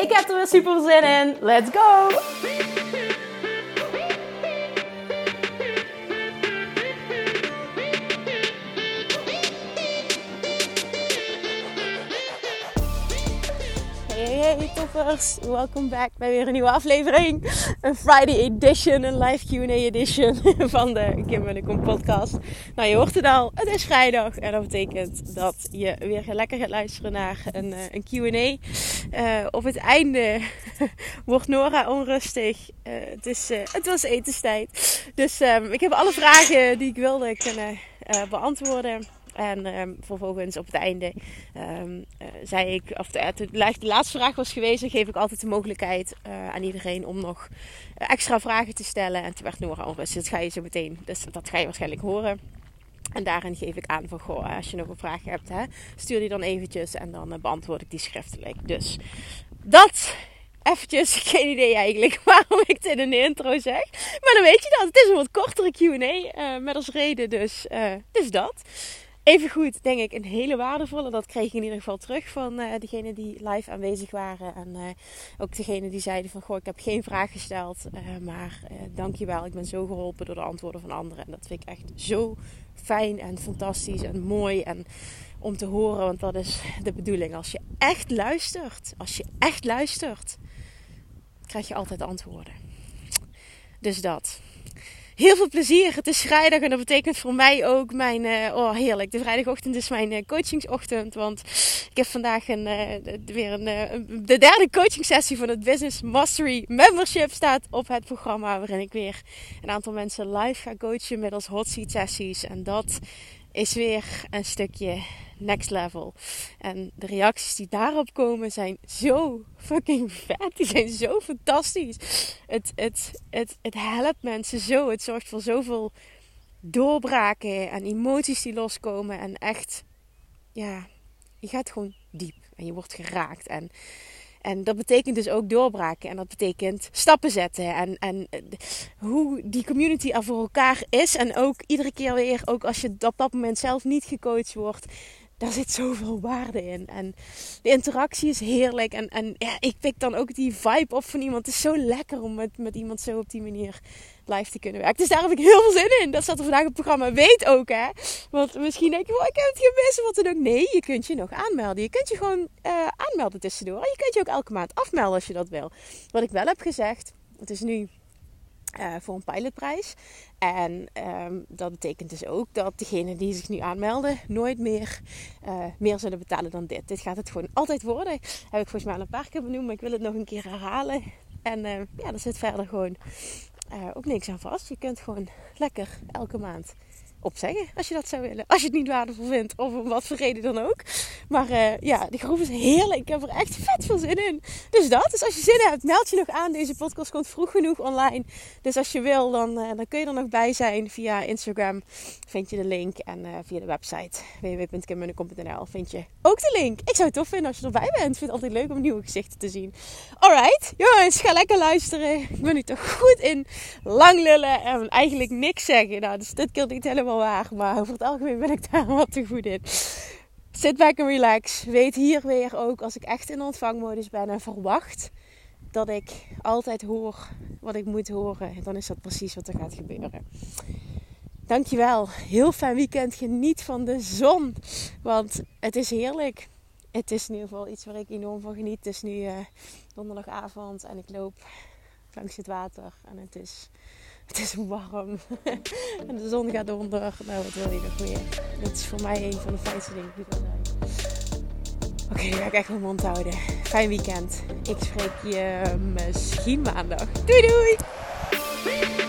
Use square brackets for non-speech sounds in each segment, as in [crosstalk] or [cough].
Ik heb er weer super zin in. Let's go! Hey, hey toppers, welkom back bij weer een nieuwe aflevering. Een Friday edition, een live Q&A edition [laughs] van de Kim en Kom podcast. Nou, je hoort het al, het is vrijdag en dat betekent dat je weer lekker gaat luisteren naar een, eh, een Q&A. Uh, op het einde [laughs] wordt Nora onrustig. Uh, het, is, het was etenstijd. Dus um, ik heb alle vragen die ik wilde kunnen beantwoorden. En um, vervolgens op het einde um, uh, zei ik, of de, de, laatste vraag was geweest, geef ik altijd de mogelijkheid uh, aan iedereen om nog extra vragen te stellen. En toen werd Nora onrustig. Dat ga je zo meteen, dus dat ga je waarschijnlijk horen. En daarin geef ik aan van, goh, als je nog een vraag hebt, hè, stuur die dan eventjes en dan uh, beantwoord ik die schriftelijk. Dus dat eventjes, [laughs] geen idee eigenlijk [laughs] waarom ik dit in de intro zeg. Maar dan weet je dat. Het is een wat kortere Q&A met als reden, dus, dus dat. Even goed, denk ik, een hele waardevolle. Dat kreeg ik in ieder geval terug van uh, degenen die live aanwezig waren. En uh, ook degenen die zeiden van, goh, ik heb geen vraag gesteld. Uh, maar dankjewel, ik ben zo geholpen door de antwoorden van anderen. En dat vind ik echt zo fijn en fantastisch en mooi en om te horen. Want dat is de bedoeling. Als je echt luistert, als je echt luistert, krijg je altijd antwoorden. Dus dat heel veel plezier. Het is vrijdag en dat betekent voor mij ook mijn... Uh, oh, heerlijk. De vrijdagochtend is mijn uh, coachingsochtend. Want ik heb vandaag een, uh, weer een, de derde coaching sessie van het Business Mastery Membership staat op het programma. Waarin ik weer een aantal mensen live ga coachen middels hot seat sessies. En dat is weer een stukje next level. En de reacties die daarop komen zijn zo fucking vet. Die zijn zo fantastisch. Het, het, het, het helpt mensen zo. Het zorgt voor zoveel doorbraken en emoties die loskomen. En echt, ja, je gaat gewoon diep en je wordt geraakt. En en dat betekent dus ook doorbraken. En dat betekent stappen zetten. En, en eh, hoe die community er voor elkaar is. En ook iedere keer weer, ook als je op dat moment zelf niet gecoacht wordt. Daar zit zoveel waarde in. En de interactie is heerlijk. En, en ja, ik pik dan ook die vibe op van iemand. Het is zo lekker om met, met iemand zo op die manier live te kunnen werken. Dus daar heb ik heel veel zin in. Dat staat er vandaag op het programma. Weet ook, hè. Want misschien denk je, oh, ik heb het gemist. Wat dan ook. Nee, je kunt je nog aanmelden. Je kunt je gewoon uh, aanmelden tussendoor. En je kunt je ook elke maand afmelden als je dat wil. Wat ik wel heb gezegd. Het is nu uh, voor een pilotprijs. En um, dat betekent dus ook dat degenen die zich nu aanmelden nooit meer, uh, meer zullen betalen dan dit. Dit gaat het gewoon altijd worden. Heb ik volgens mij al een paar keer benoemd, maar ik wil het nog een keer herhalen. En uh, ja, er zit verder gewoon ook niks aan vast. Je kunt gewoon lekker elke maand opzeggen als je dat zou willen. Als je het niet waardevol vindt of om wat voor reden dan ook. Maar uh, ja, die groep is heerlijk. Ik heb er echt vet veel zin in. Dus dat. Dus als je zin hebt, meld je nog aan. Deze podcast komt vroeg genoeg online. Dus als je wil, dan, uh, dan kun je er nog bij zijn. Via Instagram vind je de link. En uh, via de website www.kimmunnekom.nl vind je ook de link. Ik zou het tof vinden als je erbij bent. Ik vind het altijd leuk om nieuwe gezichten te zien. Alright, jongens, ga lekker luisteren. Ik ben nu toch goed in lang lullen en eigenlijk niks zeggen. Nou, dus dit keer niet helemaal waar. Maar over het algemeen ben ik daar [laughs] wat te goed in. Sit back en relax. Weet hier weer ook als ik echt in ontvangmodus ben en verwacht dat ik altijd hoor wat ik moet horen. Dan is dat precies wat er gaat gebeuren. Dankjewel. Heel fijn weekend. Geniet van de zon. Want het is heerlijk. Het is in ieder geval iets waar ik enorm van geniet. Het is nu uh, donderdagavond en ik loop langs het water. En het is het is warm. [laughs] en de zon gaat onder. Nou, wat wil je nog meer? Dat is voor mij een van de fijnste dingen die er zijn. Oké, okay, ga ik echt mijn mond houden. Fijn weekend. Ik spreek je misschien maandag. Doei doei!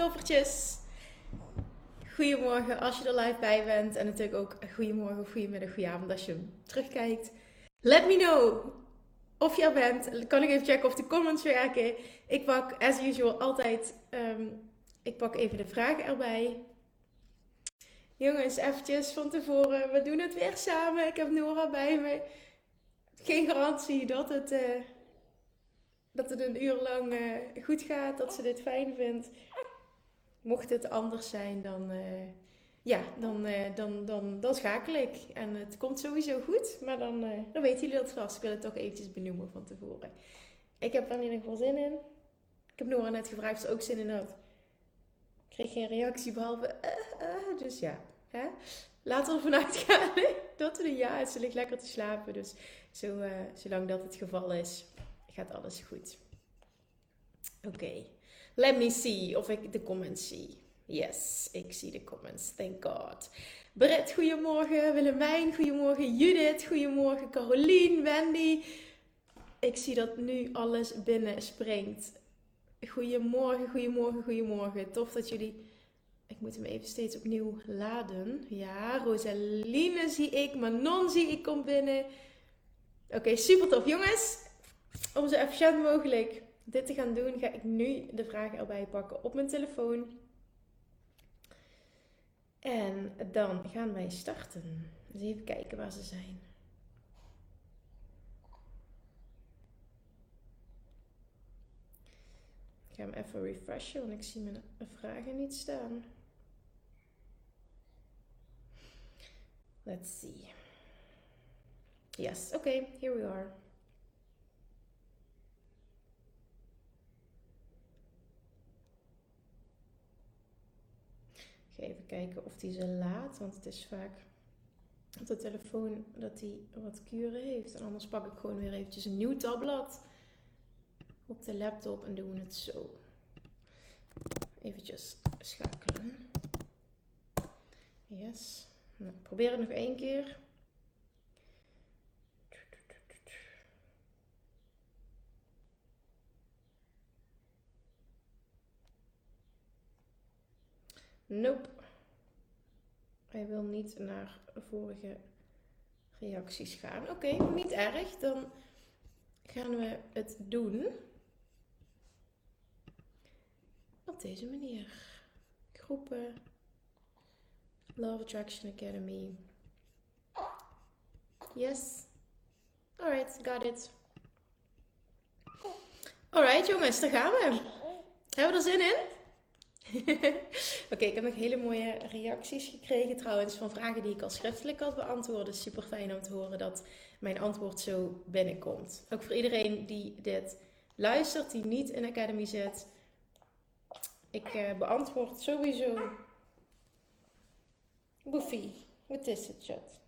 Toppertjes. Goedemorgen als je er live bij bent. En natuurlijk ook goedemorgen, goedemiddag, goedenavond als je terugkijkt. Let me know of je er bent. Kan ik even checken of de comments werken. Ik pak, as usual, altijd... Um, ik pak even de vragen erbij. Jongens, eventjes van tevoren. We doen het weer samen. Ik heb Nora bij me. Geen garantie dat het... Uh, dat het een uur lang uh, goed gaat, dat ze dit fijn vindt. Mocht het anders zijn, dan, uh, ja, dan, uh, dan, dan, dan schakel ik. En het komt sowieso goed, maar dan, dan weten jullie dat vast. Ik wil het toch eventjes benoemen van tevoren. Ik heb er in ieder geval zin in. Ik heb Nora net gevraagd of ze ook zin in had. Ik kreeg geen reactie behalve dus ja. Hè? Laten we ervan [laughs] uitgaan dat het een ja. Ze ligt lekker te slapen. Dus zo, zolang dat het geval is, gaat alles goed. Oké, let me see of ik de comments zie. Yes, ik zie de comments. Thank God. Britt, goedemorgen. Willemijn, goedemorgen. Judith, goedemorgen. Carolien, Wendy. Ik zie dat nu alles binnen springt. Goedemorgen, goedemorgen, goedemorgen. Tof dat jullie... Ik moet hem even steeds opnieuw laden. Ja, Rosaline zie ik. Manon zie ik komt binnen. Oké, super tof. Jongens, om zo efficiënt mogelijk dit te gaan doen, ga ik nu de vragen erbij pakken op mijn telefoon. En dan gaan wij starten. Even kijken waar ze zijn. Ik ga hem even refreshen, want ik zie mijn vragen niet staan. Let's see. Yes, okay, here we are. Even kijken of die ze laat. Want het is vaak op de telefoon dat hij wat kuren heeft. En anders pak ik gewoon weer eventjes een nieuw tabblad op de laptop en doen we het zo. Eventjes schakelen. Yes. Nou, probeer het nog één keer. Nope. Hij wil niet naar vorige reacties gaan. Oké, niet erg. Dan gaan we het doen op deze manier. Groepen. Love Attraction Academy. Yes. Alright, got it. Alright jongens, daar gaan we. Hebben we er zin in? [laughs] Oké, ik heb nog hele mooie reacties gekregen trouwens van vragen die ik al schriftelijk had beantwoord. Dus super fijn om te horen dat mijn antwoord zo binnenkomt. Ook voor iedereen die dit luistert, die niet in Academy zit. Ik uh, beantwoord sowieso. Boefie, wat is het, chat?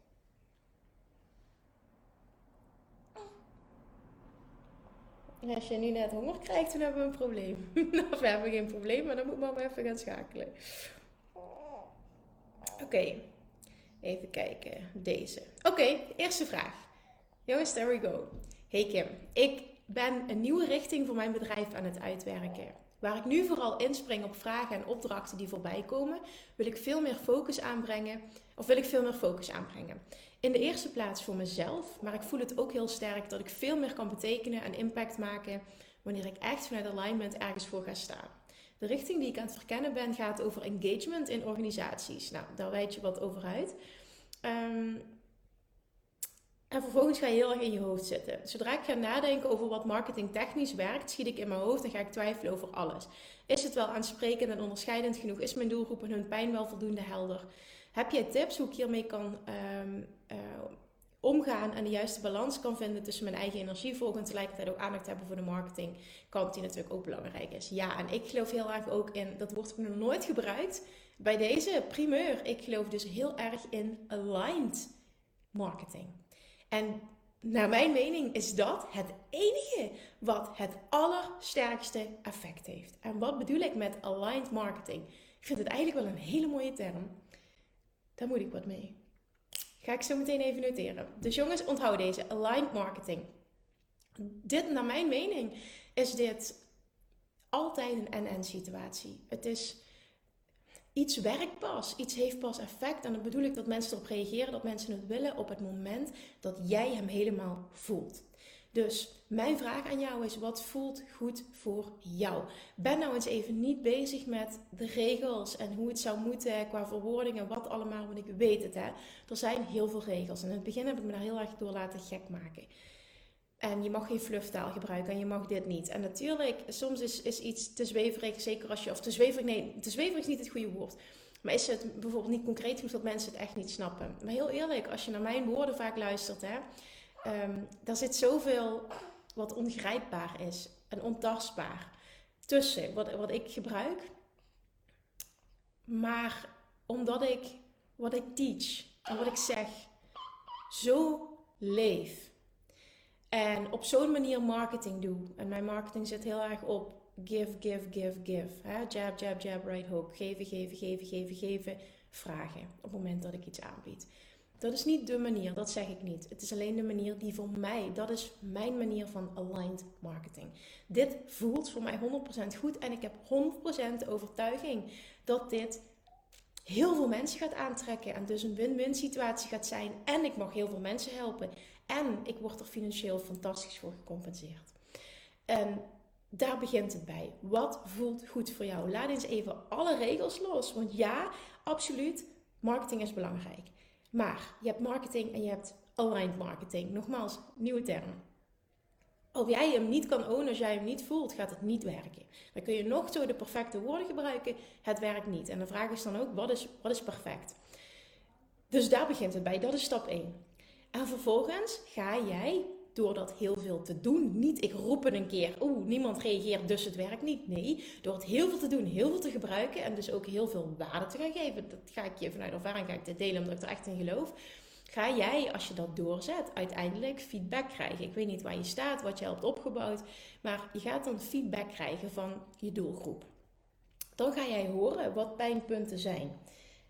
Als je nu net honger krijgt, dan hebben we een probleem. [laughs] of we hebben geen probleem, maar dan moet mama even gaan schakelen. Oké, even kijken. Deze. Oké, eerste vraag. Jongens, there we go. Hey Kim, ik ben een nieuwe richting voor mijn bedrijf aan het uitwerken. Waar ik nu vooral inspring op vragen en opdrachten die voorbij komen, wil ik veel meer focus aanbrengen. Of wil ik veel meer focus aanbrengen. In de eerste plaats voor mezelf, maar ik voel het ook heel sterk dat ik veel meer kan betekenen en impact maken wanneer ik echt vanuit alignment ergens voor ga staan. De richting die ik aan het verkennen ben gaat over engagement in organisaties. Nou, daar weet je wat over uit. Um, en vervolgens ga je heel erg in je hoofd zitten. Zodra ik ga nadenken over wat marketing technisch werkt, schiet ik in mijn hoofd en ga ik twijfelen over alles. Is het wel aansprekend en onderscheidend genoeg? Is mijn doelgroep en hun pijn wel voldoende helder? Heb jij tips hoe ik hiermee kan um, uh, omgaan en de juiste balans kan vinden tussen mijn eigen energie volgen en tegelijkertijd ook aandacht hebben voor de marketingkant, die natuurlijk ook belangrijk is? Ja, en ik geloof heel erg ook in, dat wordt nog nooit gebruikt bij deze primeur. Ik geloof dus heel erg in aligned marketing. En naar mijn mening is dat het enige wat het allersterkste effect heeft. En wat bedoel ik met aligned marketing? Ik vind het eigenlijk wel een hele mooie term. Daar moet ik wat mee. Ga ik zo meteen even noteren. Dus jongens, onthoud deze. Aligned marketing. Dit, naar mijn mening, is dit altijd een en-en situatie. Het is iets werkt pas, iets heeft pas effect. En dan bedoel ik dat mensen erop reageren, dat mensen het willen op het moment dat jij hem helemaal voelt. Dus mijn vraag aan jou is: wat voelt goed voor jou? Ben nou eens even niet bezig met de regels en hoe het zou moeten qua verwoordingen, wat allemaal, want ik weet het hè. Er zijn heel veel regels. En in het begin heb ik me daar heel erg door laten gek maken. En je mag geen flufftaal gebruiken en je mag dit niet. En natuurlijk, soms is, is iets te zweverig, zeker als je, of te zweverig, nee, te zweverig is niet het goede woord. Maar is het bijvoorbeeld niet concreet genoeg dat mensen het echt niet snappen? Maar heel eerlijk, als je naar mijn woorden vaak luistert, hè, um, daar zit zoveel wat ongrijpbaar is en ontastbaar tussen wat, wat ik gebruik. Maar omdat ik wat ik teach en wat ik zeg zo leef en op zo'n manier marketing doe. En mijn marketing zit heel erg op give, give, give, give. Jab, jab, jab, right hook. Geven, geven, geven, geven, geven. Vragen op het moment dat ik iets aanbied. Dat is niet de manier, dat zeg ik niet. Het is alleen de manier die voor mij, dat is mijn manier van aligned marketing. Dit voelt voor mij 100% goed en ik heb 100% overtuiging dat dit heel veel mensen gaat aantrekken en dus een win-win situatie gaat zijn. En ik mag heel veel mensen helpen en ik word er financieel fantastisch voor gecompenseerd. En daar begint het bij. Wat voelt goed voor jou? Laat eens even alle regels los. Want ja, absoluut, marketing is belangrijk. Maar je hebt marketing en je hebt aligned marketing. Nogmaals, nieuwe term. Als jij hem niet kan ownen, als jij hem niet voelt, gaat het niet werken. Dan kun je nog zo de perfecte woorden gebruiken, het werkt niet. En de vraag is dan ook, wat is, wat is perfect? Dus daar begint het bij, dat is stap 1. En vervolgens ga jij door dat heel veel te doen, niet ik roep een keer, oeh, niemand reageert, dus het werkt niet. Nee, door het heel veel te doen, heel veel te gebruiken en dus ook heel veel waarde te gaan geven. Dat ga ik je vanuit ervaring ga ik dit delen, omdat ik er echt in geloof. Ga jij, als je dat doorzet, uiteindelijk feedback krijgen. Ik weet niet waar je staat, wat je hebt opgebouwd, maar je gaat dan feedback krijgen van je doelgroep. Dan ga jij horen wat pijnpunten zijn.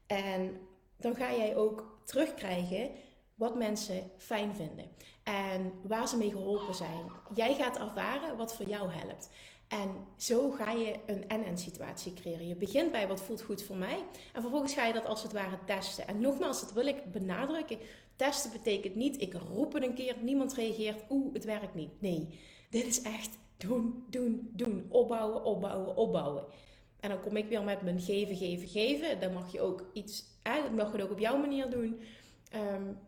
En dan ga jij ook terugkrijgen wat mensen fijn vinden en waar ze mee geholpen zijn. Jij gaat ervaren wat voor jou helpt. En zo ga je een en-en situatie creëren. Je begint bij wat voelt goed voor mij. En vervolgens ga je dat als het ware testen. En nogmaals, dat wil ik benadrukken. Testen betekent niet, ik roep het een keer, niemand reageert, oeh, het werkt niet. Nee, dit is echt doen, doen, doen. Opbouwen, opbouwen, opbouwen. En dan kom ik weer met mijn geven, geven, geven. Dan mag je ook iets, eh, mag je ook op jouw manier doen. Um,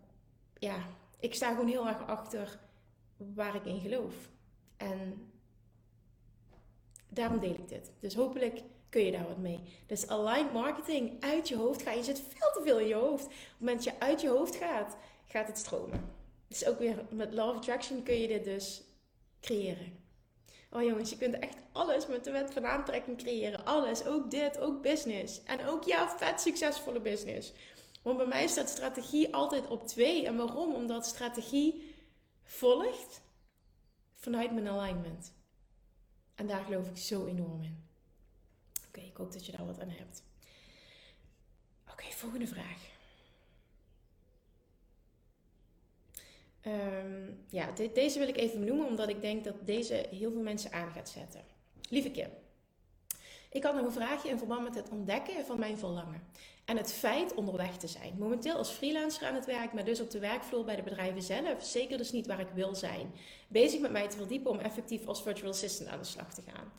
ja, ik sta gewoon heel erg achter waar ik in geloof. En daarom deel ik dit. Dus hopelijk kun je daar wat mee. Dus aligned marketing uit je hoofd gaan. Je zit veel te veel in je hoofd. Op het moment dat je uit je hoofd gaat, gaat het stromen. Dus ook weer met Love Attraction kun je dit dus creëren. Oh jongens, je kunt echt alles met de wet van aantrekking creëren. Alles, ook dit, ook business. En ook jouw vet succesvolle business. Want bij mij staat strategie altijd op twee. En waarom? Omdat strategie volgt vanuit mijn alignment. En daar geloof ik zo enorm in. Oké, ik hoop dat je daar wat aan hebt. Oké, volgende vraag. Ehm, ja, deze wil ik even benoemen omdat ik denk dat deze heel veel mensen aan gaat zetten. Lieve Kim, ik had nog een vraagje in verband met het ontdekken van mijn verlangen. En het feit onderweg te zijn. Momenteel als freelancer aan het werk, maar dus op de werkvloer bij de bedrijven zelf. Zeker dus niet waar ik wil zijn. Bezig met mij te verdiepen om effectief als virtual assistant aan de slag te gaan.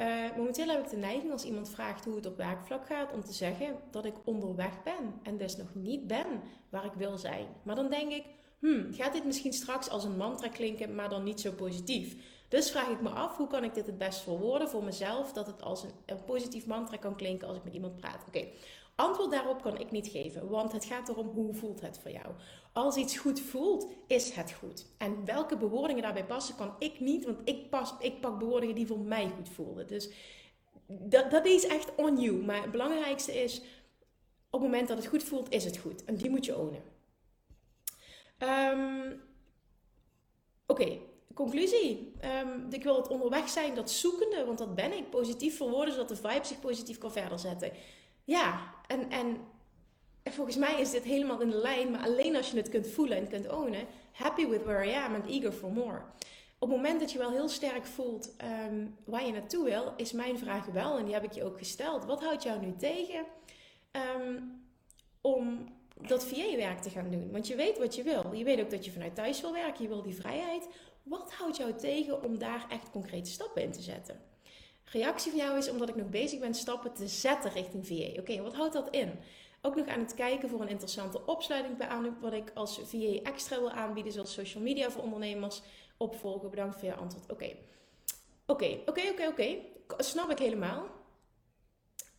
Uh, momenteel heb ik de neiging als iemand vraagt hoe het op werkvlak gaat om te zeggen dat ik onderweg ben en dus nog niet ben waar ik wil zijn. Maar dan denk ik, hmm, gaat dit misschien straks als een mantra klinken, maar dan niet zo positief? Dus vraag ik me af, hoe kan ik dit het best verwoorden voor mezelf, dat het als een, een positief mantra kan klinken als ik met iemand praat? Oké, antwoord daarop kan ik niet geven, want het gaat erom hoe voelt het voor jou. Als iets goed voelt, is het goed. En welke bewoordingen daarbij passen, kan ik niet, want ik, pas, ik pak bewoordingen die voor mij goed voelden. Dus dat, dat is echt on you. Maar het belangrijkste is, op het moment dat het goed voelt, is het goed. En die moet je ownen. Ehm, oké, conclusie. Um, ik wil het onderweg zijn, dat zoekende, want dat ben ik. Positief verwoorden, zodat de vibe zich positief kan verder zetten. Ja, en, en volgens mij is dit helemaal in de lijn, maar alleen als je het kunt voelen en kunt ownen. Happy with where I am and eager for more. op het moment dat je wel heel sterk voelt ehm, waar je naartoe wil, is mijn vraag wel, en die heb ik je ook gesteld. Wat houdt jou nu tegen ehm, om dat VA-werk te gaan doen? Want je weet wat je wil. Je weet ook dat je vanuit thuis wil werken, je wil die vrijheid. Wat houdt jou tegen om daar echt concrete stappen in te zetten? Reactie van jou is omdat ik nog bezig ben stappen te zetten richting VA. Oké, wat houdt dat in? Ook nog aan het kijken voor een interessante opsluiting bij aan wat ik als VA extra wil aanbieden, zoals social media voor ondernemers. Opvolgen, bedankt voor je antwoord. Oké, oké, oké, oké, oké. Snap ik helemaal.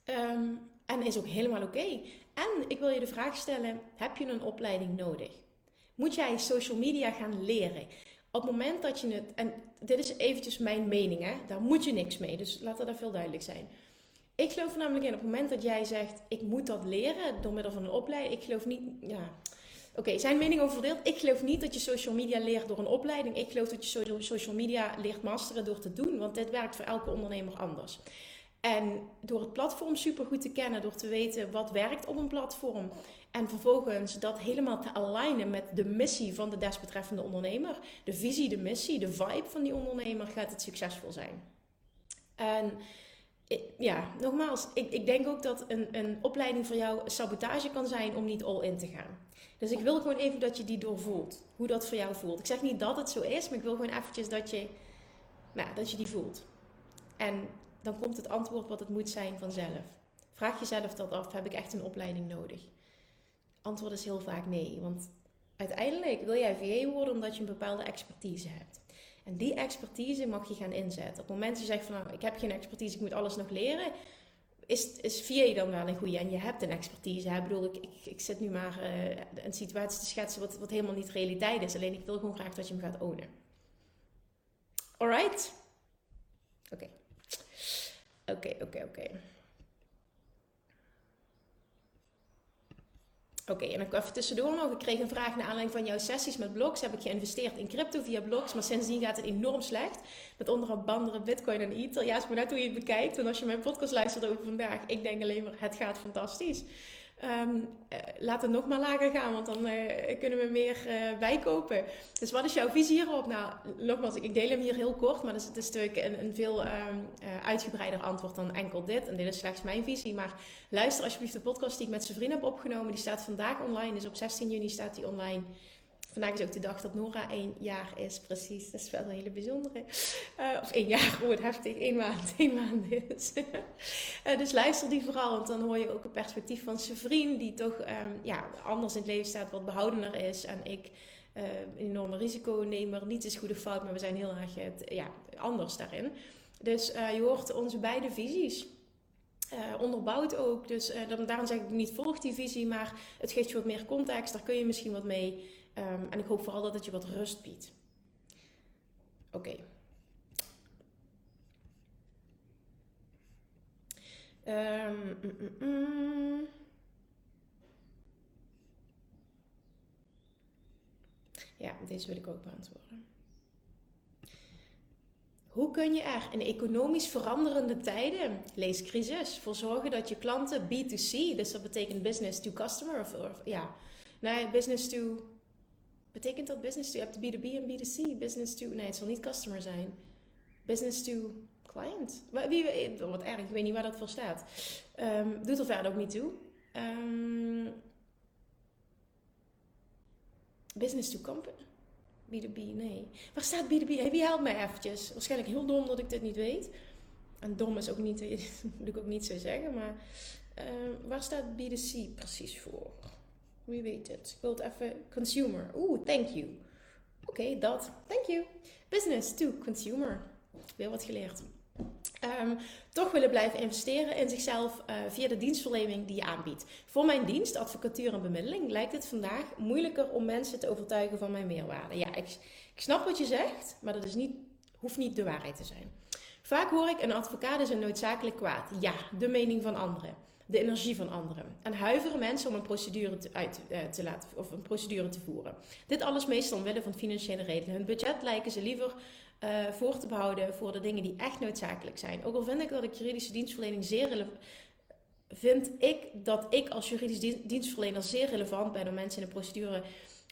Ehm, en is ook helemaal oké. En ik wil je de vraag stellen: heb je een opleiding nodig? Moet jij social media gaan leren? Op het moment dat je het, en dit is eventjes mijn mening, hè, daar moet je niks mee, dus laat dat veel duidelijk zijn. Ik geloof namelijk in, op het moment dat jij zegt, ik moet dat leren door middel van een opleiding, ik geloof niet, ja, oké, zijn mening over verdeeld. Ik geloof niet dat je social media leert door een opleiding. Ik geloof dat je social media leert masteren door te doen, want dit werkt voor elke ondernemer anders. En door het platform super goed te kennen, door te weten wat werkt op een platform. En vervolgens dat helemaal te alignen met de missie van de desbetreffende ondernemer. De visie, de missie, de vibe van die ondernemer gaat het succesvol zijn. En ja, nogmaals, ik, ik denk ook dat een, een opleiding voor jou sabotage kan zijn om niet all in te gaan. Dus ik wil gewoon even dat je die doorvoelt. Hoe dat voor jou voelt. Ik zeg niet dat het zo is, maar ik wil gewoon eventjes dat je, nou, dat je die voelt. En dan komt het antwoord wat het moet zijn vanzelf. Vraag jezelf dat af, heb ik echt een opleiding nodig? Antwoord is heel vaak nee, want uiteindelijk wil jij VA worden omdat je een bepaalde expertise hebt. En die expertise mag je gaan inzetten. Op het moment dat je zegt van nou, ik heb geen expertise, ik moet alles nog leren, is, is VA dan wel een goede. En je hebt een expertise. Ik bedoel, ik, ik, zit nu maar uh, een situatie te schetsen wat, wat helemaal niet realiteit is. Alleen ik wil gewoon graag dat je hem gaat ownen. Alright? Oké. Oké, oké, oké. Oké, en dan even tussendoor nog. Ik kreeg een vraag naar aanleiding van jouw sessies met blogs. Heb ik geïnvesteerd in crypto via blogs, maar sindsdien gaat het enorm slecht. Met onder andere bitcoin en ether. Ja, is maar net hoe je het bekijkt. En als je mijn podcast luistert over vandaag, ik denk alleen maar, het gaat fantastisch. Um, laat het nog maar lager gaan, want dan uh, kunnen we meer uh, bijkopen. Dus wat is jouw visie hierop? Nou, nogmaals, ik deel hem hier heel kort, maar het is, het is natuurlijk een, een veel um, uitgebreider antwoord dan enkel dit. En dit is slechts mijn visie. Maar luister alsjeblieft de podcast die ik met zijn vriend heb opgenomen. Die staat vandaag online, dus op 16 juni staat die online. Vandaag is ook de dag dat Nora één jaar is, precies. Dat is wel een hele bijzondere. Uh, of één jaar, [laughs] het heftig, één maand, [laughs] één maand is. uh, [laughs] dus luister die vooral, want dan hoor je ook het perspectief van zijn vriend, die toch um, ja, anders in het leven staat, wat behoudener is. En ik, uh, een enorme risiconemer, niet is goede fout, maar we zijn heel erg ja, anders daarin. Dus je hoort onze beide visies. Uh, onderbouwd ook. Dus daarom zeg ik niet volg die visie, maar het geeft je wat meer context. Daar kun je misschien wat mee. Um, en ik hoop vooral dat het je wat rust biedt. Oké. Um, mm, mm, mm. Ja, deze wil ik ook beantwoorden. Hoe kun je er in economisch veranderende tijden, lees crisis, voor zorgen dat je klanten B2C, dus dat betekent business to customer, of, of ja, nee, business to Betekent dat business to, je hebt B2B en B2C, business to, nee het zal niet customer zijn. Business to client. Wie, wat erg, ik weet niet waar dat voor staat. Um, doet er verder ook niet toe. Um, business to company. B2B, nee. Waar staat B2B? Hey, wie helpt mij eventjes? Waarschijnlijk heel dom dat ik dit niet weet. En dom is ook niet, [laughs] moet ik ook niet zo zeggen, maar uh, waar staat B2C precies voor? Het. Ik wil het even consumer. Oeh, thank you. Oké, dat. Thank you. Business to consumer. Weer wat geleerd. Um, toch willen blijven investeren in zichzelf uh, via de dienstverlening die je aanbiedt. Voor mijn dienst, advocatuur en bemiddeling, lijkt het vandaag moeilijker om mensen te overtuigen van mijn meerwaarde. Ja, ik, ik snap wat je zegt, maar dat is niet, hoeft niet de waarheid te zijn. Vaak hoor ik, een advocaat is een noodzakelijk kwaad. Ja, de mening van anderen de energie van anderen. En huiveren mensen om een procedure te, uit, uh, te laten, of een procedure te voeren. Dit alles meestal omwille van financiële redenen. Hun budget lijken ze liever uh, voor te behouden voor de dingen die echt noodzakelijk zijn. Ook al vind ik dat ik juridische dienstverlening zeer relevant vind ik dat ik als juridisch dienstverlener zeer relevant ben om mensen in een procedure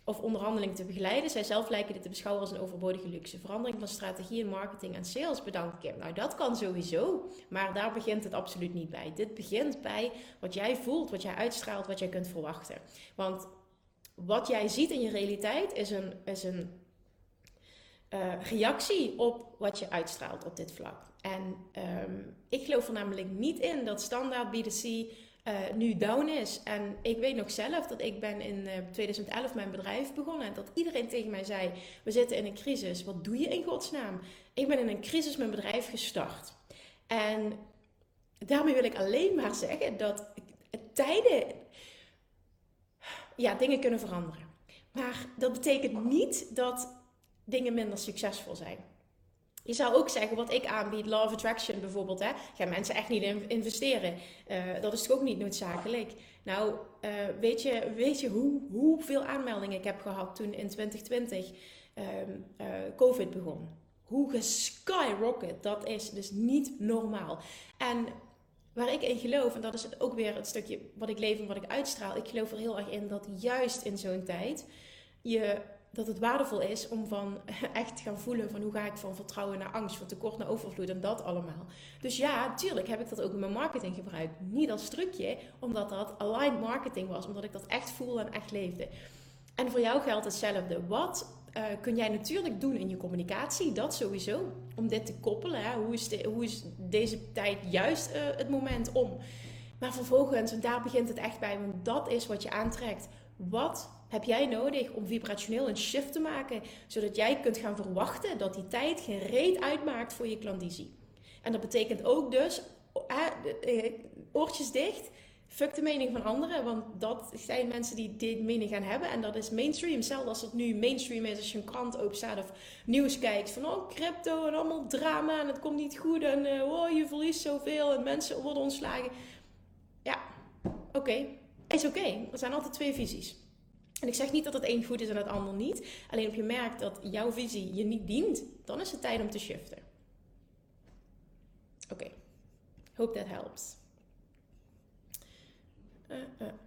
of onderhandeling te begeleiden. Zij zelf lijken dit te beschouwen als een overbodige luxe. Verandering van strategie in marketing en sales, bedankt Kim. Nou, dat kan sowieso, maar daar begint het absoluut niet bij. Dit begint bij wat jij voelt, wat jij uitstraalt, wat jij kunt verwachten. Want wat jij ziet in je realiteit is een, is een uh, reactie op wat je uitstraalt op dit vlak. En um, ik geloof er namelijk niet in dat standaard B2C uh, nu down is. En ik weet nog zelf dat ik ben in uh, 2011 mijn bedrijf begonnen. En dat iedereen tegen mij zei, we zitten in een crisis. Wat doe je in godsnaam? Ik ben in een crisis mijn bedrijf gestart. En daarmee wil ik alleen maar zeggen dat tijden... Ja, dingen kunnen veranderen. Maar dat betekent niet dat dingen minder succesvol zijn. Je zou ook zeggen, wat ik aanbied, Law Attraction bijvoorbeeld, hè, gaan mensen echt niet investeren. Uh, dat is toch ook niet noodzakelijk. Nou, uh, weet je, weet je hoe, hoeveel aanmeldingen ik heb gehad toen in 2020 uh, COVID begon? Hoe geskyrocket, dat is dus niet normaal. En waar ik in geloof, en dat is ook weer het stukje wat ik leef en wat ik uitstraal, ik geloof er heel erg in dat juist in zo'n tijd je dat het waardevol is om van [laughs] echt te gaan voelen van hoe ga ik van vertrouwen naar angst, van tekort naar overvloed en dat allemaal. Dus ja, tuurlijk heb ik dat ook in mijn marketing gebruikt. Niet als trucje, omdat dat aligned marketing was, omdat ik dat echt voelde en echt leefde. En voor jou geldt hetzelfde. Wat uh, kun jij natuurlijk doen in je communicatie? Dat sowieso. Om dit te koppelen. Hoe, is de, hoe is deze tijd juist uh, het moment om? Maar vervolgens, en daar begint het echt bij, want dat is wat je aantrekt. Wat heb jij nodig om vibrationeel een shift te maken, zodat jij kunt gaan verwachten dat die tijd geen reet uitmaakt voor je klandizie. En dat betekent ook dus, eh, oortjes dicht, fuck de mening van anderen, want dat zijn mensen die dit mening gaan hebben en dat is mainstream. Zelfs als het nu mainstream is, als je een krant openstaat of nieuws kijkt van oh crypto en allemaal drama en het komt niet goed en oh je verliest zoveel en mensen worden ontslagen. Ja, oké, is oké. Er zijn altijd twee visies. En ik zeg niet dat het een goed is en het ander niet. Alleen op je merkt dat jouw visie je niet dient, dan is het tijd om te shiften. Oké. Hope that helps. Uh,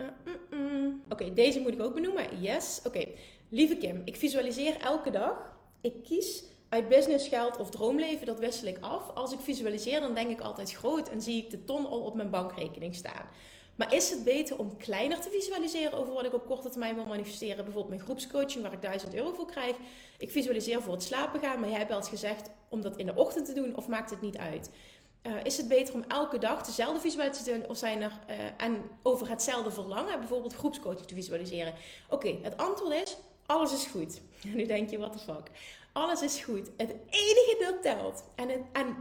uh, uh, Oké, deze moet ik ook benoemen. Yes. Oké. Lieve Kim, ik visualiseer elke dag. Ik kies uit business, geld of droomleven, dat wissel ik af. Als ik visualiseer, dan denk ik altijd groot en zie ik de ton al op mijn bankrekening staan. Maar is het beter om kleiner te visualiseren over wat ik op korte termijn wil manifesteren? Bijvoorbeeld mijn groepscoaching waar ik 1000 euro voor krijg. Ik visualiseer voor het slapen gaan, maar jij hebt wel eens gezegd om dat in de ochtend te doen of maakt het niet uit? Uh, is het beter om elke dag dezelfde visualisatie te doen of zijn er uh, en over hetzelfde verlangen, bijvoorbeeld groepscoaching te visualiseren? Oké, het antwoord is: alles is goed. [laughs] Nu denk je, what the fuck? Alles is goed. Het enige dat telt en, en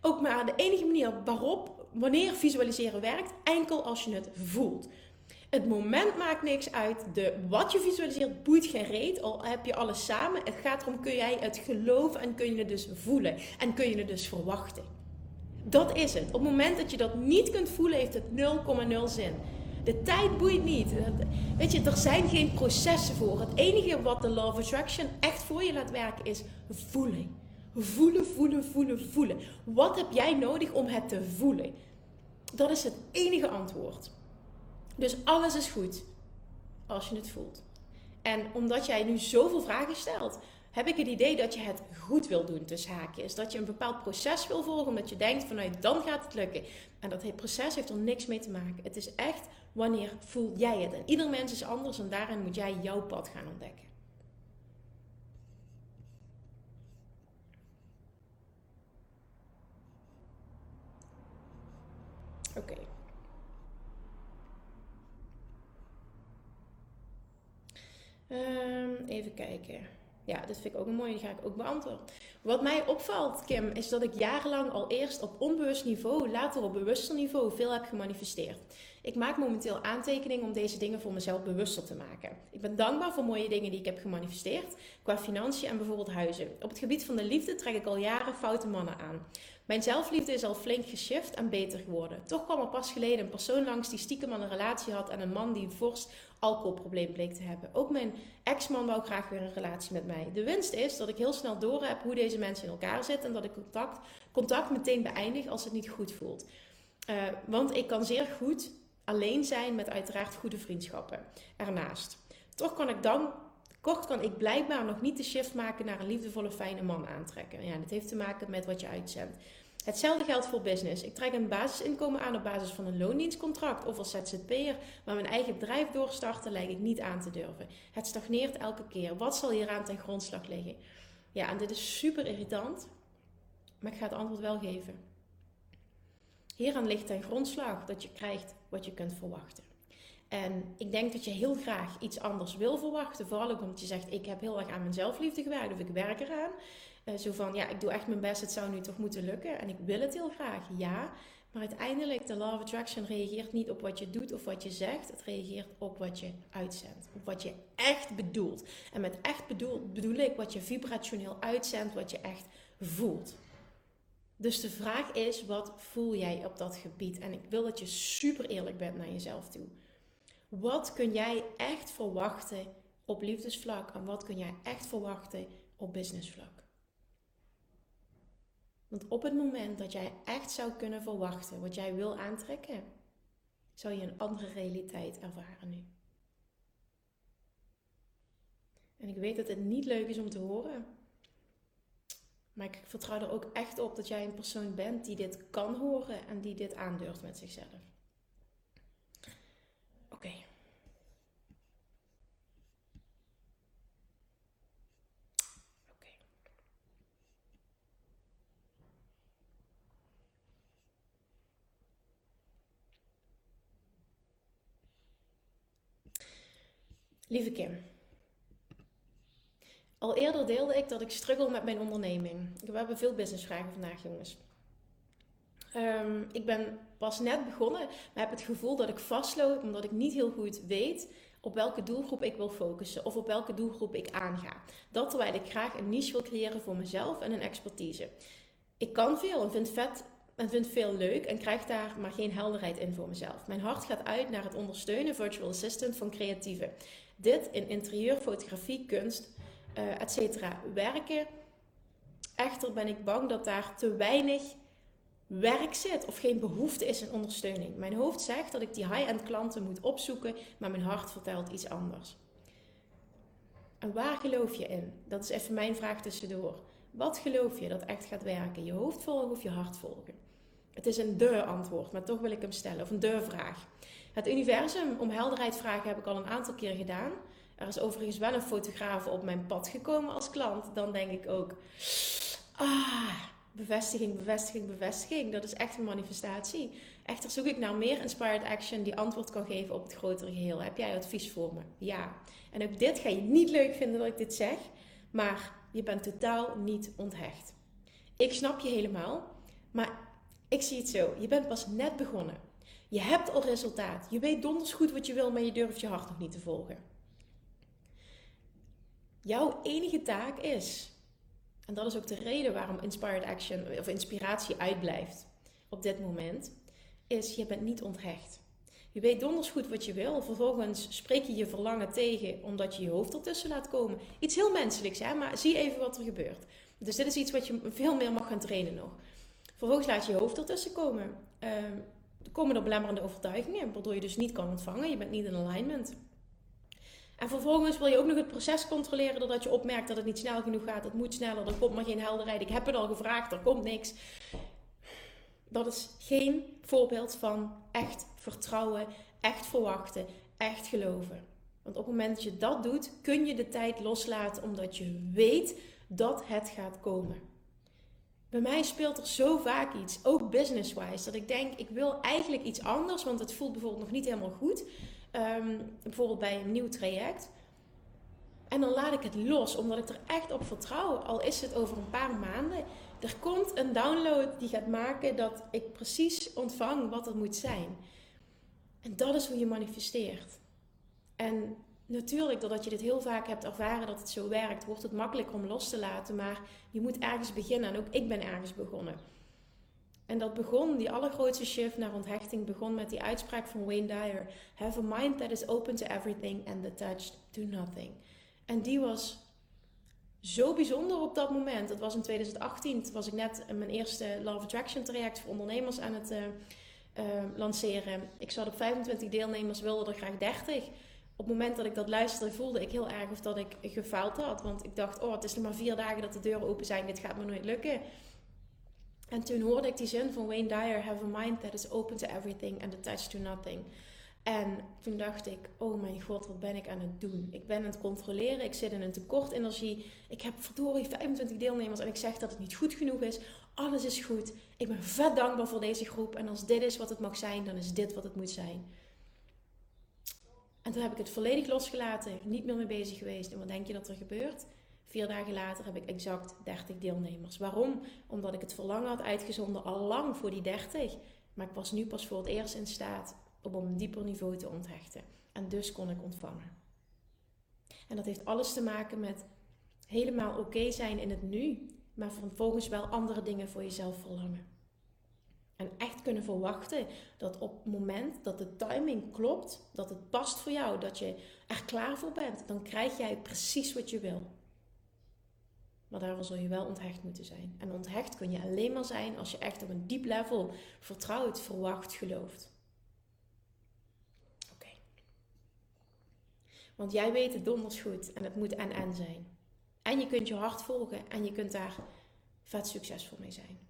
ook maar de enige manier waarop wanneer visualiseren werkt, enkel als je het voelt. Het moment maakt niks uit. De, wat je visualiseert boeit geen reet. Al heb je alles samen. Het gaat erom, kun jij het geloven en kun je het dus voelen. En kun je het dus verwachten. Dat is het. Op het moment dat je dat niet kunt voelen, heeft het 0,0 zin. De tijd boeit niet. Weet je, er zijn geen processen voor. Het enige wat de Law of Attraction echt voor je laat werken is voelen. Voelen, voelen, voelen, voelen. Wat heb jij nodig om het te voelen? Dat is het enige antwoord. Dus alles is goed als je het voelt. En omdat jij nu zoveel vragen stelt, heb ik het idee dat je het goed wil doen tussen haakjes. Dat je een bepaald proces wil volgen, omdat je denkt vanuit dan gaat het lukken. En dat proces heeft er niks mee te maken. Het is echt wanneer voel jij het. En ieder mens is anders en daarin moet jij jouw pad gaan ontdekken. Oké. Ehm, even kijken. Ja, dit vind ik ook een mooie, die ga ik ook beantwoorden. Wat mij opvalt, Kim, is dat ik jarenlang al eerst op onbewust niveau, later op bewuster niveau veel heb gemanifesteerd. Ik maak momenteel aantekeningen om deze dingen voor mezelf bewuster te maken. Ik ben dankbaar voor mooie dingen die ik heb gemanifesteerd, qua financiën en bijvoorbeeld huizen. Op het gebied van de liefde trek ik al jaren foute mannen aan. Mijn zelfliefde is al flink geshift en beter geworden. Toch kwam er pas geleden een persoon langs die stiekem al een relatie had en een man die een fors alcoholprobleem bleek te hebben. Ook mijn ex-man wou graag weer een relatie met mij. De winst is dat ik heel snel doorheb hoe deze mensen in elkaar zitten en dat ik contact, contact meteen beëindig als het niet goed voelt. Uh, want ik kan zeer goed alleen zijn met uiteraard goede vriendschappen ernaast. Toch kan ik dan, kort kan ik blijkbaar nog niet de shift maken naar een liefdevolle, fijne man aantrekken. Ja, dat heeft te maken met wat je uitzendt. Hetzelfde geldt voor business. Ik trek een basisinkomen aan op basis van een loondienstcontract of als ZZP'er, maar mijn eigen bedrijf doorstarten lijkt ik niet aan te durven. Het stagneert elke keer. Wat zal hieraan ten grondslag liggen? Ja, en dit is super irritant, maar ik ga het antwoord wel geven. Hieraan ligt ten grondslag dat je krijgt wat je kunt verwachten. En ik denk dat je heel graag iets anders wil verwachten. Vooral ook omdat je zegt, ik heb heel erg aan mijn zelfliefde gewerkt of ik werk eraan. Uh, zo van, ja, ik doe echt mijn best, het zou nu toch moeten lukken. En ik wil het heel graag, ja. Maar uiteindelijk, de Law of Attraction reageert niet op wat je doet of wat je zegt. Het reageert op wat je uitzendt. Op wat je echt bedoelt. En met echt bedoel, bedoel ik wat je vibrationeel uitzendt, wat je echt voelt. Dus de vraag is, wat voel jij op dat gebied? En ik wil dat je super eerlijk bent naar jezelf toe. Wat kun jij echt verwachten op liefdesvlak en wat kun jij echt verwachten op businessvlak? Want op het moment dat jij echt zou kunnen verwachten wat jij wil aantrekken, zou je een andere realiteit ervaren nu. En ik weet dat het niet leuk is om te horen. Maar ik vertrouw er ook echt op dat jij een persoon bent die dit kan horen en die dit aandurft met zichzelf. Oké. Oké. Lieve Kim. Al eerder deelde ik dat ik struggle met mijn onderneming. We hebben veel businessvragen vandaag, jongens. Ehm, ik ben pas net begonnen, maar heb het gevoel dat ik vastloop omdat ik niet heel goed weet op welke doelgroep ik wil focussen of op welke doelgroep ik aanga. Dat terwijl ik graag een niche wil creëren voor mezelf en een expertise. Ik kan veel en vind vet en vind veel leuk en krijg daar maar geen helderheid in voor mezelf. Mijn hart gaat uit naar het ondersteunen virtual assistant van creatieven. Dit in interieur, fotografie, kunst, uh, et cetera, werken. Echter ben ik bang dat daar te weinig werk zit of geen behoefte is in ondersteuning. Mijn hoofd zegt dat ik die high-end klanten moet opzoeken, maar mijn hart vertelt iets anders. En waar geloof je in? Dat is even mijn vraag tussendoor. Wat geloof je dat echt gaat werken? Je hoofd volgen of je hart volgen? Het is een de antwoord, maar toch wil ik hem stellen. Of een de vraag. Het universum om helderheid vragen heb ik al een aantal keer gedaan. Er is overigens wel een fotograaf op mijn pad gekomen als klant. Dan denk ik ook, ah, bevestiging, bevestiging, bevestiging. Dat is echt een manifestatie. Echter zoek ik naar meer inspired action die antwoord kan geven op het grotere geheel. Heb jij advies voor me? Ja. En ook dit ga je niet leuk vinden dat ik dit zeg, maar je bent totaal niet onthecht. Ik snap je helemaal, maar ik zie het zo. Je bent pas net begonnen. Je hebt al resultaat. Je weet donders goed wat je wil, maar je durft je hart nog niet te volgen. Jouw enige taak is, en dat is ook de reden waarom Inspired Action of inspiratie uitblijft op dit moment, is je bent niet onthecht. Je weet donders goed wat je wil. Vervolgens spreek je je verlangen tegen omdat je je hoofd ertussen laat komen. Iets heel menselijks, hè? maar zie even wat er gebeurt. Dus dit is iets wat je veel meer mag gaan trainen nog. Vervolgens laat je je hoofd ertussen komen. Uh, komen er belemmerende overtuigingen, waardoor je dus niet kan ontvangen. Je bent niet in alignment. En vervolgens wil je ook nog het proces controleren doordat je opmerkt dat het niet snel genoeg gaat. Het moet sneller, er komt maar geen helderheid. Ik heb het al gevraagd, er komt niks. Dat is geen voorbeeld van echt vertrouwen, echt verwachten, echt geloven. Want op het moment dat je dat doet, kun je de tijd loslaten omdat je weet dat het gaat komen. Bij mij speelt er zo vaak iets, ook business-wise, dat ik denk, ik wil eigenlijk iets anders, want het voelt bijvoorbeeld nog niet helemaal goed. Ehm, bijvoorbeeld bij een nieuw traject. En dan laat ik het los, omdat ik er echt op vertrouw. Al is het over een paar maanden. Er komt een download die gaat maken dat ik precies ontvang wat het moet zijn. En dat is hoe je manifesteert. En natuurlijk, doordat je dit heel vaak hebt ervaren dat het zo werkt, wordt het makkelijker om los te laten. Maar je moet ergens beginnen. En ook ik ben ergens begonnen. En dat begon, die allergrootste shift naar onthechting begon met die uitspraak van Wayne Dyer. Have a mind that is open to everything and attached to nothing. En die was zo bijzonder op dat moment. Dat was in 2018. Toen was ik net mijn eerste Love Attraction traject voor ondernemers aan het uh, uh, lanceren. Ik zat op 25 deelnemers, wilde er graag 30. Op het moment dat ik dat luisterde, voelde ik heel erg of dat ik gefaald had. Want ik dacht, oh, het is nog maar vier dagen dat de deuren open zijn. Dit gaat me nooit lukken. En toen hoorde ik die zin van Wayne Dyer: Have a mind that is open to everything and attached to nothing. En toen dacht ik, oh mijn god, wat ben ik aan het doen? Ik ben aan het controleren, ik zit in een tekort energie. Ik heb verdorie 25 deelnemers en ik zeg dat het niet goed genoeg is. Alles is goed. Ik ben vet dankbaar voor deze groep. En als dit is wat het mag zijn, dan is dit wat het moet zijn. En toen heb ik het volledig losgelaten, niet meer mee bezig geweest. En wat denk je dat er gebeurt? Vier dagen later heb ik exact 30 deelnemers. Waarom? Omdat ik het verlangen had uitgezonden al lang voor die 30. Maar ik was nu pas voor het eerst in staat om op een dieper niveau te onthechten. En dus kon ik ontvangen. En dat heeft alles te maken met helemaal oké zijn in het nu, maar vervolgens wel andere dingen voor jezelf verlangen. En echt kunnen verwachten dat op het moment dat de timing klopt, dat het past voor jou, dat je er klaar voor bent, dan krijg jij precies wat je wil. Maar daarvoor zul je wel onthecht moeten zijn. En onthecht kun je alleen maar zijn als je echt op een diep level vertrouwt, verwacht, gelooft. Oké. Want jij weet het donders goed en het moet en-en zijn. En je kunt je hart volgen en je kunt daar vet succesvol mee zijn.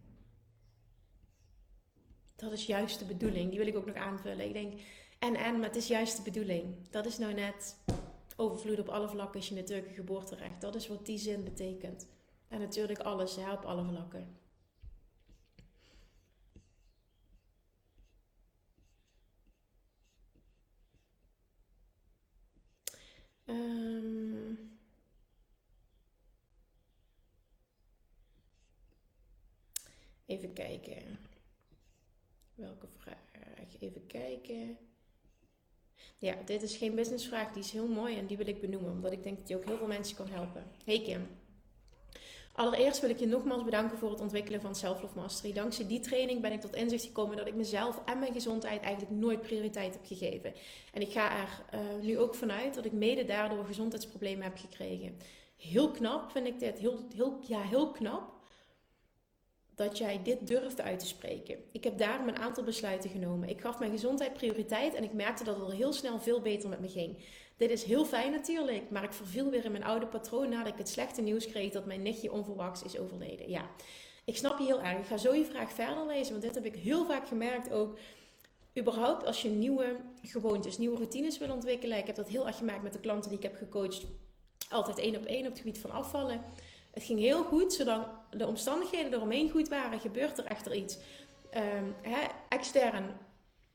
Dat is juist de bedoeling. Die wil ik ook nog aanvullen. Ik denk, en-en, maar het is juist de bedoeling. Dat is nou net overvloed op alle vlakken is je natuurlijke geboorterecht. Dat is wat die zin betekent. En natuurlijk alles, hè, op alle vlakken. Um, even kijken. Welke vraag? Even kijken. Ja, dit is geen businessvraag. Die is heel mooi en die wil ik benoemen. Omdat ik denk dat die ook heel veel mensen kan helpen. Hey Kim. Allereerst wil ik je nogmaals bedanken voor het ontwikkelen van Self-Love Mastery. Dankzij die training ben ik tot inzicht gekomen dat ik mezelf en mijn gezondheid eigenlijk nooit prioriteit heb gegeven. En ik ga er uh, nu ook vanuit dat ik mede daardoor gezondheidsproblemen heb gekregen. Heel knap vind ik dit. Heel, heel, ja, heel knap dat jij dit durfde uit te spreken. Ik heb daarom een aantal besluiten genomen. Ik gaf mijn gezondheid prioriteit en ik merkte dat het al heel snel veel beter met me ging. Dit is heel fijn natuurlijk, maar ik verviel weer in mijn oude patroon nadat ik het slechte nieuws kreeg dat mijn nichtje onverwachts is overleden. Ja, ik snap je heel erg. Ik ga zo je vraag verder lezen, want dit heb ik heel vaak gemerkt ook. Überhaupt als je nieuwe gewoontes, nieuwe routines wil ontwikkelen. Ik heb dat heel erg gemaakt met de klanten die ik heb gecoacht. Altijd één op één op het gebied van afvallen. Het ging heel goed, zodat de omstandigheden eromheen goed waren, gebeurt er echter iets. Um, hè, extern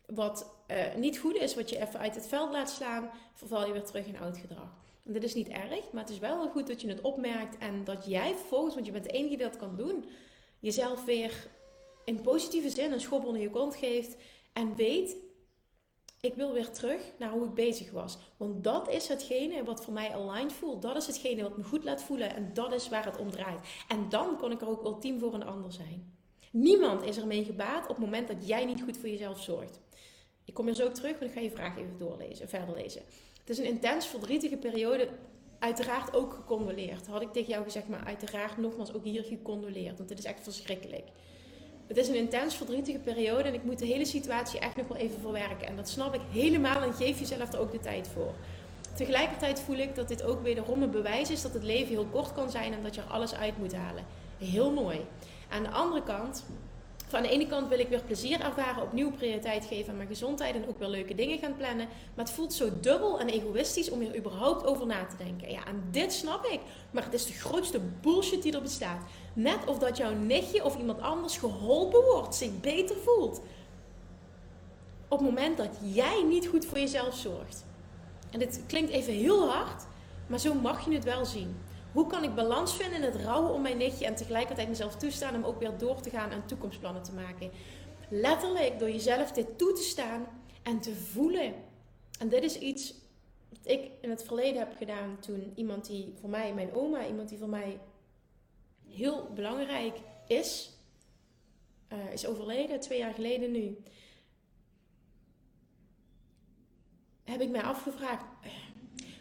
wat uh, niet goed is, wat je even uit het veld laat slaan, verval je weer terug in oud gedrag. En dit is niet erg, maar het is wel goed dat je het opmerkt en dat jij vervolgens, want je bent de enige die dat kan doen, jezelf weer in positieve zin een schop onder je kont geeft en weet, ik wil weer terug naar hoe ik bezig was. Want dat is hetgene wat voor mij aligned voelt. Dat is hetgene wat me goed laat voelen en dat is waar het om draait. En dan kon ik er ook ultiem voor een ander zijn. Niemand is ermee gebaat op het moment dat jij niet goed voor jezelf zorgt. Ik kom er zo terug, maar ik ga je vraag even doorlezen, verder lezen. Het is een intens verdrietige periode, uiteraard ook gecondoleerd. Had ik tegen jou gezegd, maar uiteraard nogmaals ook hier gecondoleerd, want dit is echt verschrikkelijk. Het is een intens verdrietige periode en ik moet de hele situatie echt nog wel even verwerken. En dat snap ik helemaal en geef jezelf er ook de tijd voor. Tegelijkertijd voel ik dat dit ook wederom een bewijs is dat het leven heel kort kan zijn en dat je er alles uit moet halen. Heel mooi. Aan de andere kant van de ene kant wil ik weer plezier ervaren, opnieuw prioriteit geven aan mijn gezondheid en ook weer leuke dingen gaan plannen. Maar het voelt zo dubbel en egoïstisch om er überhaupt over na te denken. Ja, en dit snap ik. Maar het is de grootste bullshit die er bestaat. Net of dat jouw nichtje of iemand anders geholpen wordt, zich beter voelt. Op het moment dat jij niet goed voor jezelf zorgt. En dit klinkt even heel hard, maar zo mag je het wel zien. Hoe kan ik balans vinden in het rouwen om mijn nichtje en tegelijkertijd mezelf toestaan om ook weer door te gaan en toekomstplannen te maken? Letterlijk door jezelf dit toe te staan en te voelen. En dit is iets wat ik in het verleden heb gedaan toen iemand die voor mij, mijn oma, iemand die voor mij heel belangrijk is, uh, is overleden, twee jaar geleden nu. Heb ik mij afgevraagd,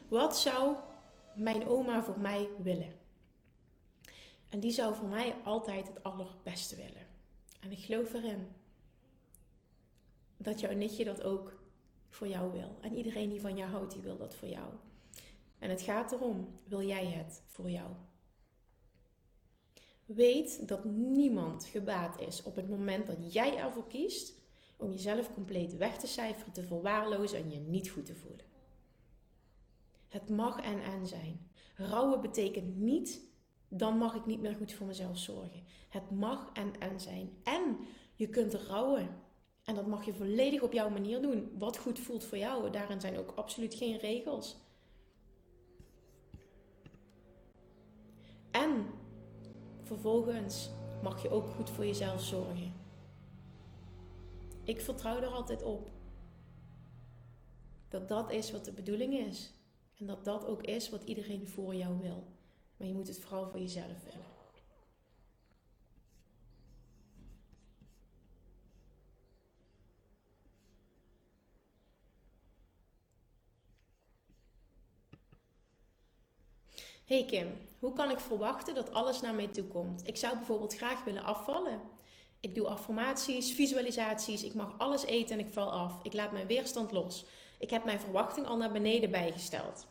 wat zou mijn oma voor mij willen. En die zou voor mij altijd het allerbeste willen. En ik geloof erin dat jouw nichtje dat ook voor jou wil. En iedereen die van jou houdt, die wil dat voor jou. En het gaat erom, wil jij het voor jou? Weet dat niemand gebaat is op het moment dat jij ervoor kiest om jezelf compleet weg te cijferen, te verwaarlozen en je niet goed te voelen. Het mag en en zijn. Rouwen betekent niet, dan mag ik niet meer goed voor mezelf zorgen. Het mag en en zijn. En je kunt rouwen. En dat mag je volledig op jouw manier doen. Wat goed voelt voor jou. Daarin zijn ook absoluut geen regels. En vervolgens mag je ook goed voor jezelf zorgen. Ik vertrouw er altijd op dat dat is wat de bedoeling is. En dat dat ook is wat iedereen voor jou wil. Maar je moet het vooral voor jezelf willen. Hey Kim, hoe kan ik verwachten dat alles naar mij toe komt? Ik zou bijvoorbeeld graag willen afvallen. Ik doe affirmaties, visualisaties, ik mag alles eten en ik val af. Ik laat mijn weerstand los. Ik heb mijn verwachting al naar beneden bijgesteld.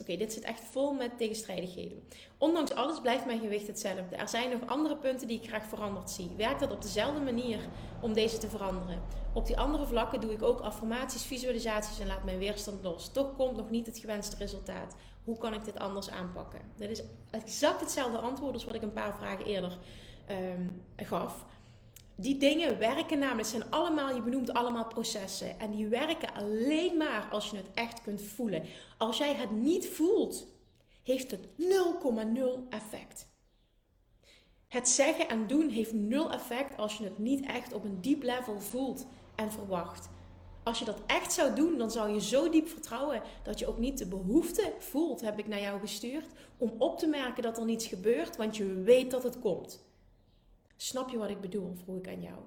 Oké, dit zit echt vol met tegenstrijdigheden. Ondanks alles blijft mijn gewicht hetzelfde. Er zijn nog andere punten die ik graag veranderd zie. Werkt dat op dezelfde manier om deze te veranderen? Op die andere vlakken doe ik ook affirmaties, visualisaties en laat mijn weerstand los. Toch komt nog niet het gewenste resultaat. Hoe kan ik dit anders aanpakken? Dit is exact hetzelfde antwoord als wat ik een paar vragen eerder um, gaf. Die dingen werken namelijk, zijn allemaal, je benoemt allemaal processen. En die werken alleen maar als je het echt kunt voelen. Als jij het niet voelt, heeft het 0,0 effect. Het zeggen en doen heeft nul effect als je het niet echt op een diep level voelt en verwacht. Als je dat echt zou doen, dan zou je zo diep vertrouwen dat je ook niet de behoefte voelt, heb ik naar jou gestuurd, om op te merken dat er niets gebeurt, want je weet dat het komt. Snap je wat ik bedoel? Vroeg ik aan jou.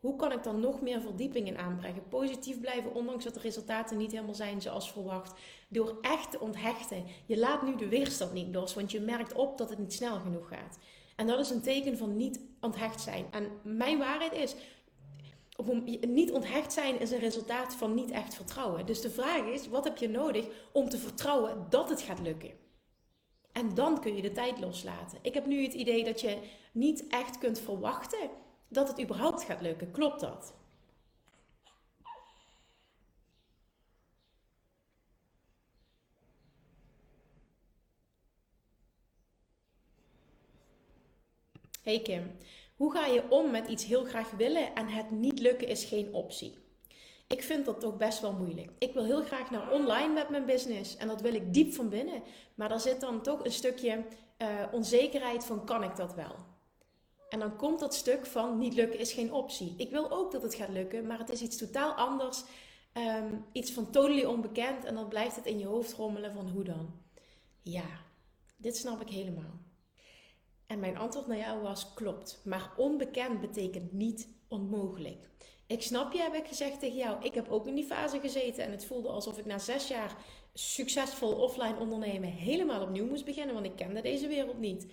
Hoe kan ik dan nog meer verdieping in aanbrengen? Positief blijven, ondanks dat de resultaten niet helemaal zijn zoals verwacht. Door echt te onthechten. Je laat nu de weerstand niet los, want je merkt op dat het niet snel genoeg gaat. En dat is een teken van niet onthecht zijn. En mijn waarheid is, niet onthecht zijn is een resultaat van niet echt vertrouwen. Dus de vraag is, wat heb je nodig om te vertrouwen dat het gaat lukken? En dan kun je de tijd loslaten. Ik heb nu het idee dat je niet echt kunt verwachten dat het überhaupt gaat lukken. Klopt dat? Hey Kim, hoe ga je om met iets heel graag willen en het niet lukken is geen optie? Ik vind dat toch best wel moeilijk. Ik wil heel graag naar online met mijn business en dat wil ik diep van binnen. Maar daar zit dan toch een stukje uh, onzekerheid van kan ik dat wel? En dan komt dat stuk van niet lukken is geen optie. Ik wil ook dat het gaat lukken, maar het is iets totaal anders. Um, iets van totally onbekend en dan blijft het in je hoofd rommelen van hoe dan? Ja, dit snap ik helemaal. En mijn antwoord naar jou was klopt, maar onbekend betekent niet onmogelijk. Ik snap je, heb ik gezegd tegen jou. Ik heb ook in die fase gezeten en het voelde alsof ik na zes jaar succesvol offline ondernemen helemaal opnieuw moest beginnen, want ik kende deze wereld niet.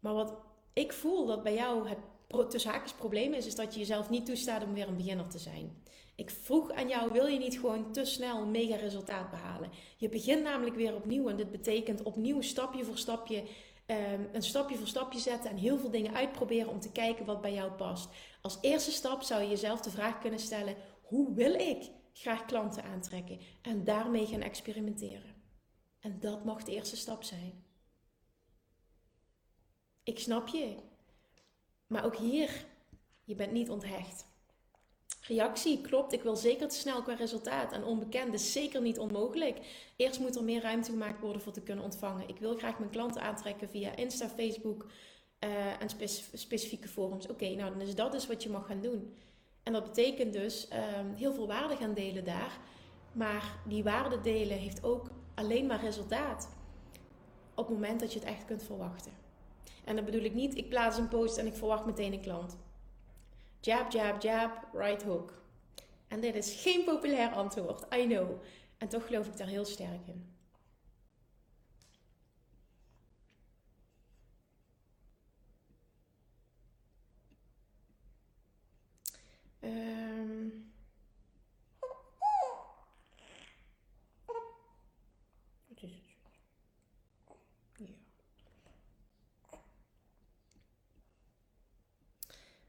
Maar wat ik voel dat bij jou het tussen probleem is, is dat je jezelf niet toestaat om weer een beginner te zijn. Ik vroeg aan jou, wil je niet gewoon te snel een mega resultaat behalen? Je begint namelijk weer opnieuw en dit betekent opnieuw stapje voor stapje Ehm, een stapje voor stapje zetten en heel veel dingen uitproberen om te kijken wat bij jou past. Als eerste stap zou je jezelf de vraag kunnen stellen: hoe wil ik graag klanten aantrekken? En daarmee gaan experimenteren. En dat mag de eerste stap zijn. Ik snap je. Maar ook hier, je bent niet onthecht. Reactie, klopt. Ik wil zeker te snel qua resultaat. En onbekend is zeker niet onmogelijk. Eerst moet er meer ruimte gemaakt worden voor te kunnen ontvangen. Ik wil graag mijn klanten aantrekken via Insta, Facebook uh, en specifieke forums. Oké, nou dan is dat dus wat je mag gaan doen. En dat betekent dus um, heel veel waarde gaan delen daar. Maar die waarde delen heeft ook alleen maar resultaat op het moment dat je het echt kunt verwachten. En dat bedoel ik niet, ik plaats een post en ik verwacht meteen een klant. Jab, jab, jab, right hook. En dit is geen populair antwoord, I know. En toch geloof ik daar heel sterk in.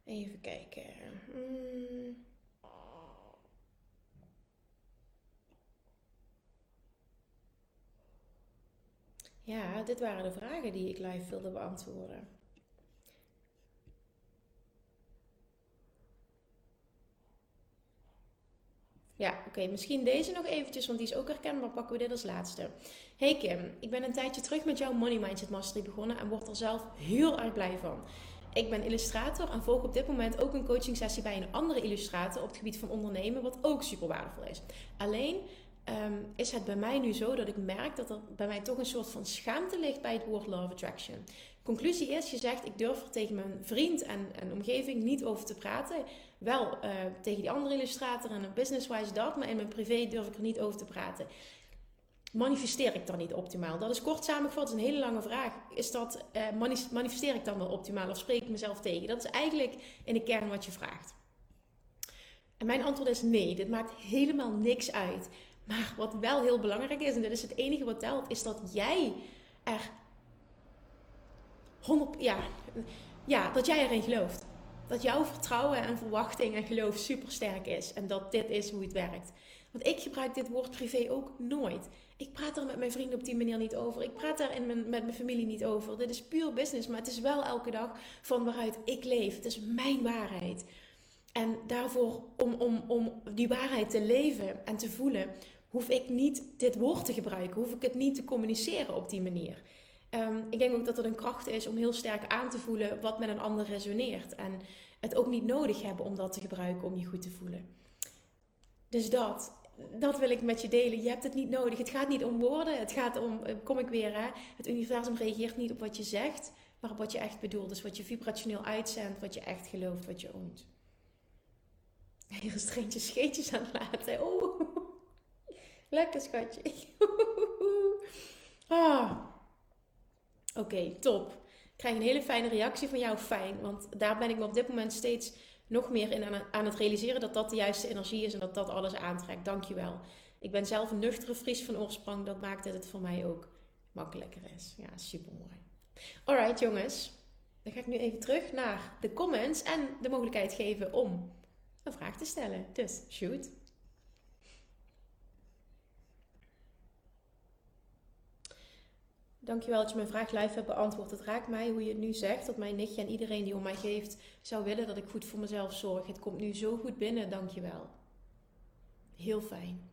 Even kijken. Hmm. Ja, dit waren de vragen die ik live wilde beantwoorden. Ja, oké. Misschien deze nog eventjes, want die is ook herkenbaar. Pakken we dit als laatste. Hey Kim, ik ben een tijdje terug met jouw Money Mindset Mastery begonnen en word er zelf heel erg blij van. Ik ben illustrator en volg op dit moment ook een coaching sessie bij een andere illustrator op het gebied van ondernemen, wat ook super waardevol is. Alleen Ehm, is het bij mij nu zo dat ik merk dat er bij mij toch een soort van schaamte ligt bij het woord Law Attraction. Conclusie is, je zegt, ik durf er tegen mijn vriend en, en omgeving niet over te praten. Wel uh, tegen die andere illustrator en een business-wise dat, maar in mijn privé durf ik er niet over te praten. Manifesteer ik dan niet optimaal? Dat is kort samengevat, een hele lange vraag. Is dat, uh, manifesteer ik dan wel optimaal of spreek ik mezelf tegen? Dat is eigenlijk in de kern wat je vraagt. En mijn antwoord is nee, dit maakt helemaal niks uit. Maar wat wel heel belangrijk is, en dat is het enige wat telt, is dat jij er 100, ja, ja, dat jij erin gelooft. Dat jouw vertrouwen en verwachting en geloof super sterk is. En dat dit is hoe het werkt. Want ik gebruik dit woord privé ook nooit. Ik praat er met mijn vrienden op die manier niet over. Ik praat daar in mijn, met mijn familie niet over. Dit is puur business, maar het is wel elke dag van waaruit ik leef. Het is mijn waarheid. En daarvoor, om, om, om die waarheid te leven en te voelen, hoef ik niet dit woord te gebruiken, hoef ik het niet te communiceren op die manier. Ehm, ik denk ook dat het een kracht is om heel sterk aan te voelen wat met een ander resoneert. En het ook niet nodig hebben om dat te gebruiken om je goed te voelen. Dus dat, dat wil ik met je delen. Je hebt het niet nodig. Het gaat niet om woorden. Het gaat om, eh, kom ik weer, hè? het universum reageert niet op wat je zegt, maar op wat je echt bedoelt. Dus wat je vibrationeel uitzendt, wat je echt gelooft, wat je oont. Hier is scheetjes aan het laten. Oh. Lekker schatje. [laughs] ah. Oké, top. Ik krijg een hele fijne reactie van jou. Fijn. Want daar ben ik me op dit moment steeds nog meer in aan het realiseren dat dat de juiste energie is en dat dat alles aantrekt. Dankjewel. Ik ben zelf een nuchtere Fries van oorsprong. Dat maakt dat het voor mij ook makkelijker is. Ja, super mooi. Alright, jongens. Dan ga ik nu even terug naar de comments en de mogelijkheid geven om een vraag te stellen. Dus shoot. Dankjewel dat je mijn vraag live hebt beantwoord. Het raakt mij hoe je het nu zegt, dat mijn nichtje en iedereen die om mij geeft zou willen dat ik goed voor mezelf zorg. Het komt nu zo goed binnen, dankjewel. Heel fijn.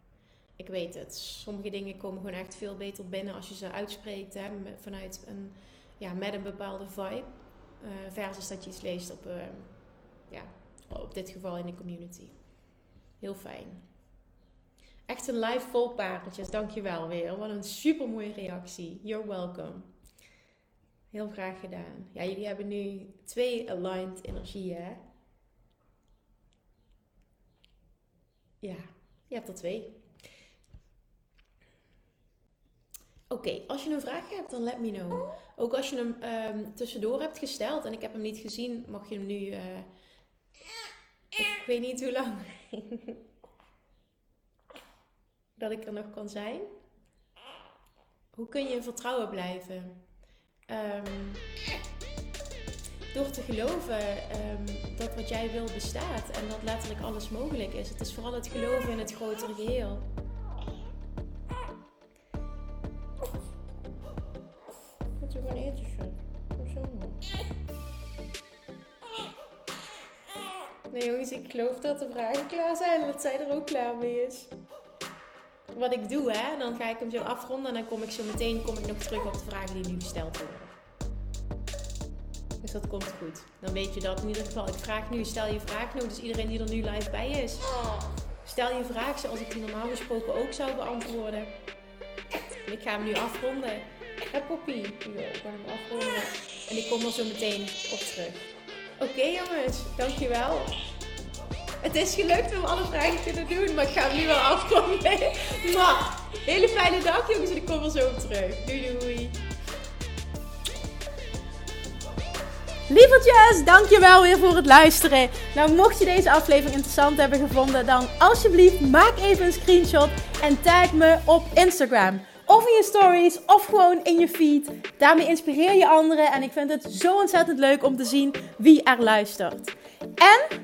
Ik weet het. Sommige dingen komen gewoon echt veel beter binnen als je ze uitspreekt hè, vanuit een, ja, met een bepaalde vibe. Uh, versus dat je iets leest op, uh, ja, op dit geval in de community. Heel fijn. Echt een live vol paardjes. Dankjewel weer. Wat een super mooie reactie. You're welcome. Heel graag gedaan. Ja, jullie hebben nu twee aligned energieën. Hè? Ja, je hebt er twee. Oké, als je een vraag hebt, dan let me know. Ook als je hem um, tussendoor hebt gesteld en ik heb hem niet gezien, mag je hem nu. Uh, ik weet niet hoe lang. [laughs] dat ik er nog kan zijn? Hoe kun je in vertrouwen blijven? Um, door te geloven um, dat wat jij wil bestaat en dat letterlijk alles mogelijk is. Het is vooral het geloven in het grotere geheel. Wat je gewoon eten Hoezo? Nee jongens, ik geloof dat de vragen klaar zijn en dat zij er ook klaar mee is wat ik doe, hè, dan ga ik hem zo afronden en dan kom ik zo meteen kom ik nog terug op de vragen die nu gesteld worden. Dus dat komt goed. Dan weet je dat in ieder geval. Ik vraag nu, stel je vraag nu, dus iedereen die er nu live bij is. Stel je vraag zoals ik die normaal gesproken ook zou beantwoorden. En ik ga hem nu afronden. Hé Poppy, ik ga hem afronden. En ik kom er zo meteen op terug. Oké jongens, dankjewel. Het is gelukt om alle vragen te doen, maar ik ga hem nu wel afkomen. Maar, hele fijne dag jongens en ik kom er zo op terug. Doei doei. Lievertjes, dankjewel weer voor het luisteren. Nou, mocht je deze aflevering interessant hebben gevonden, dan alsjeblieft maak even een screenshot en tag me op Instagram. Of in je stories, of gewoon in je feed. Daarmee inspireer je anderen en ik vind het zo ontzettend leuk om te zien wie er luistert. En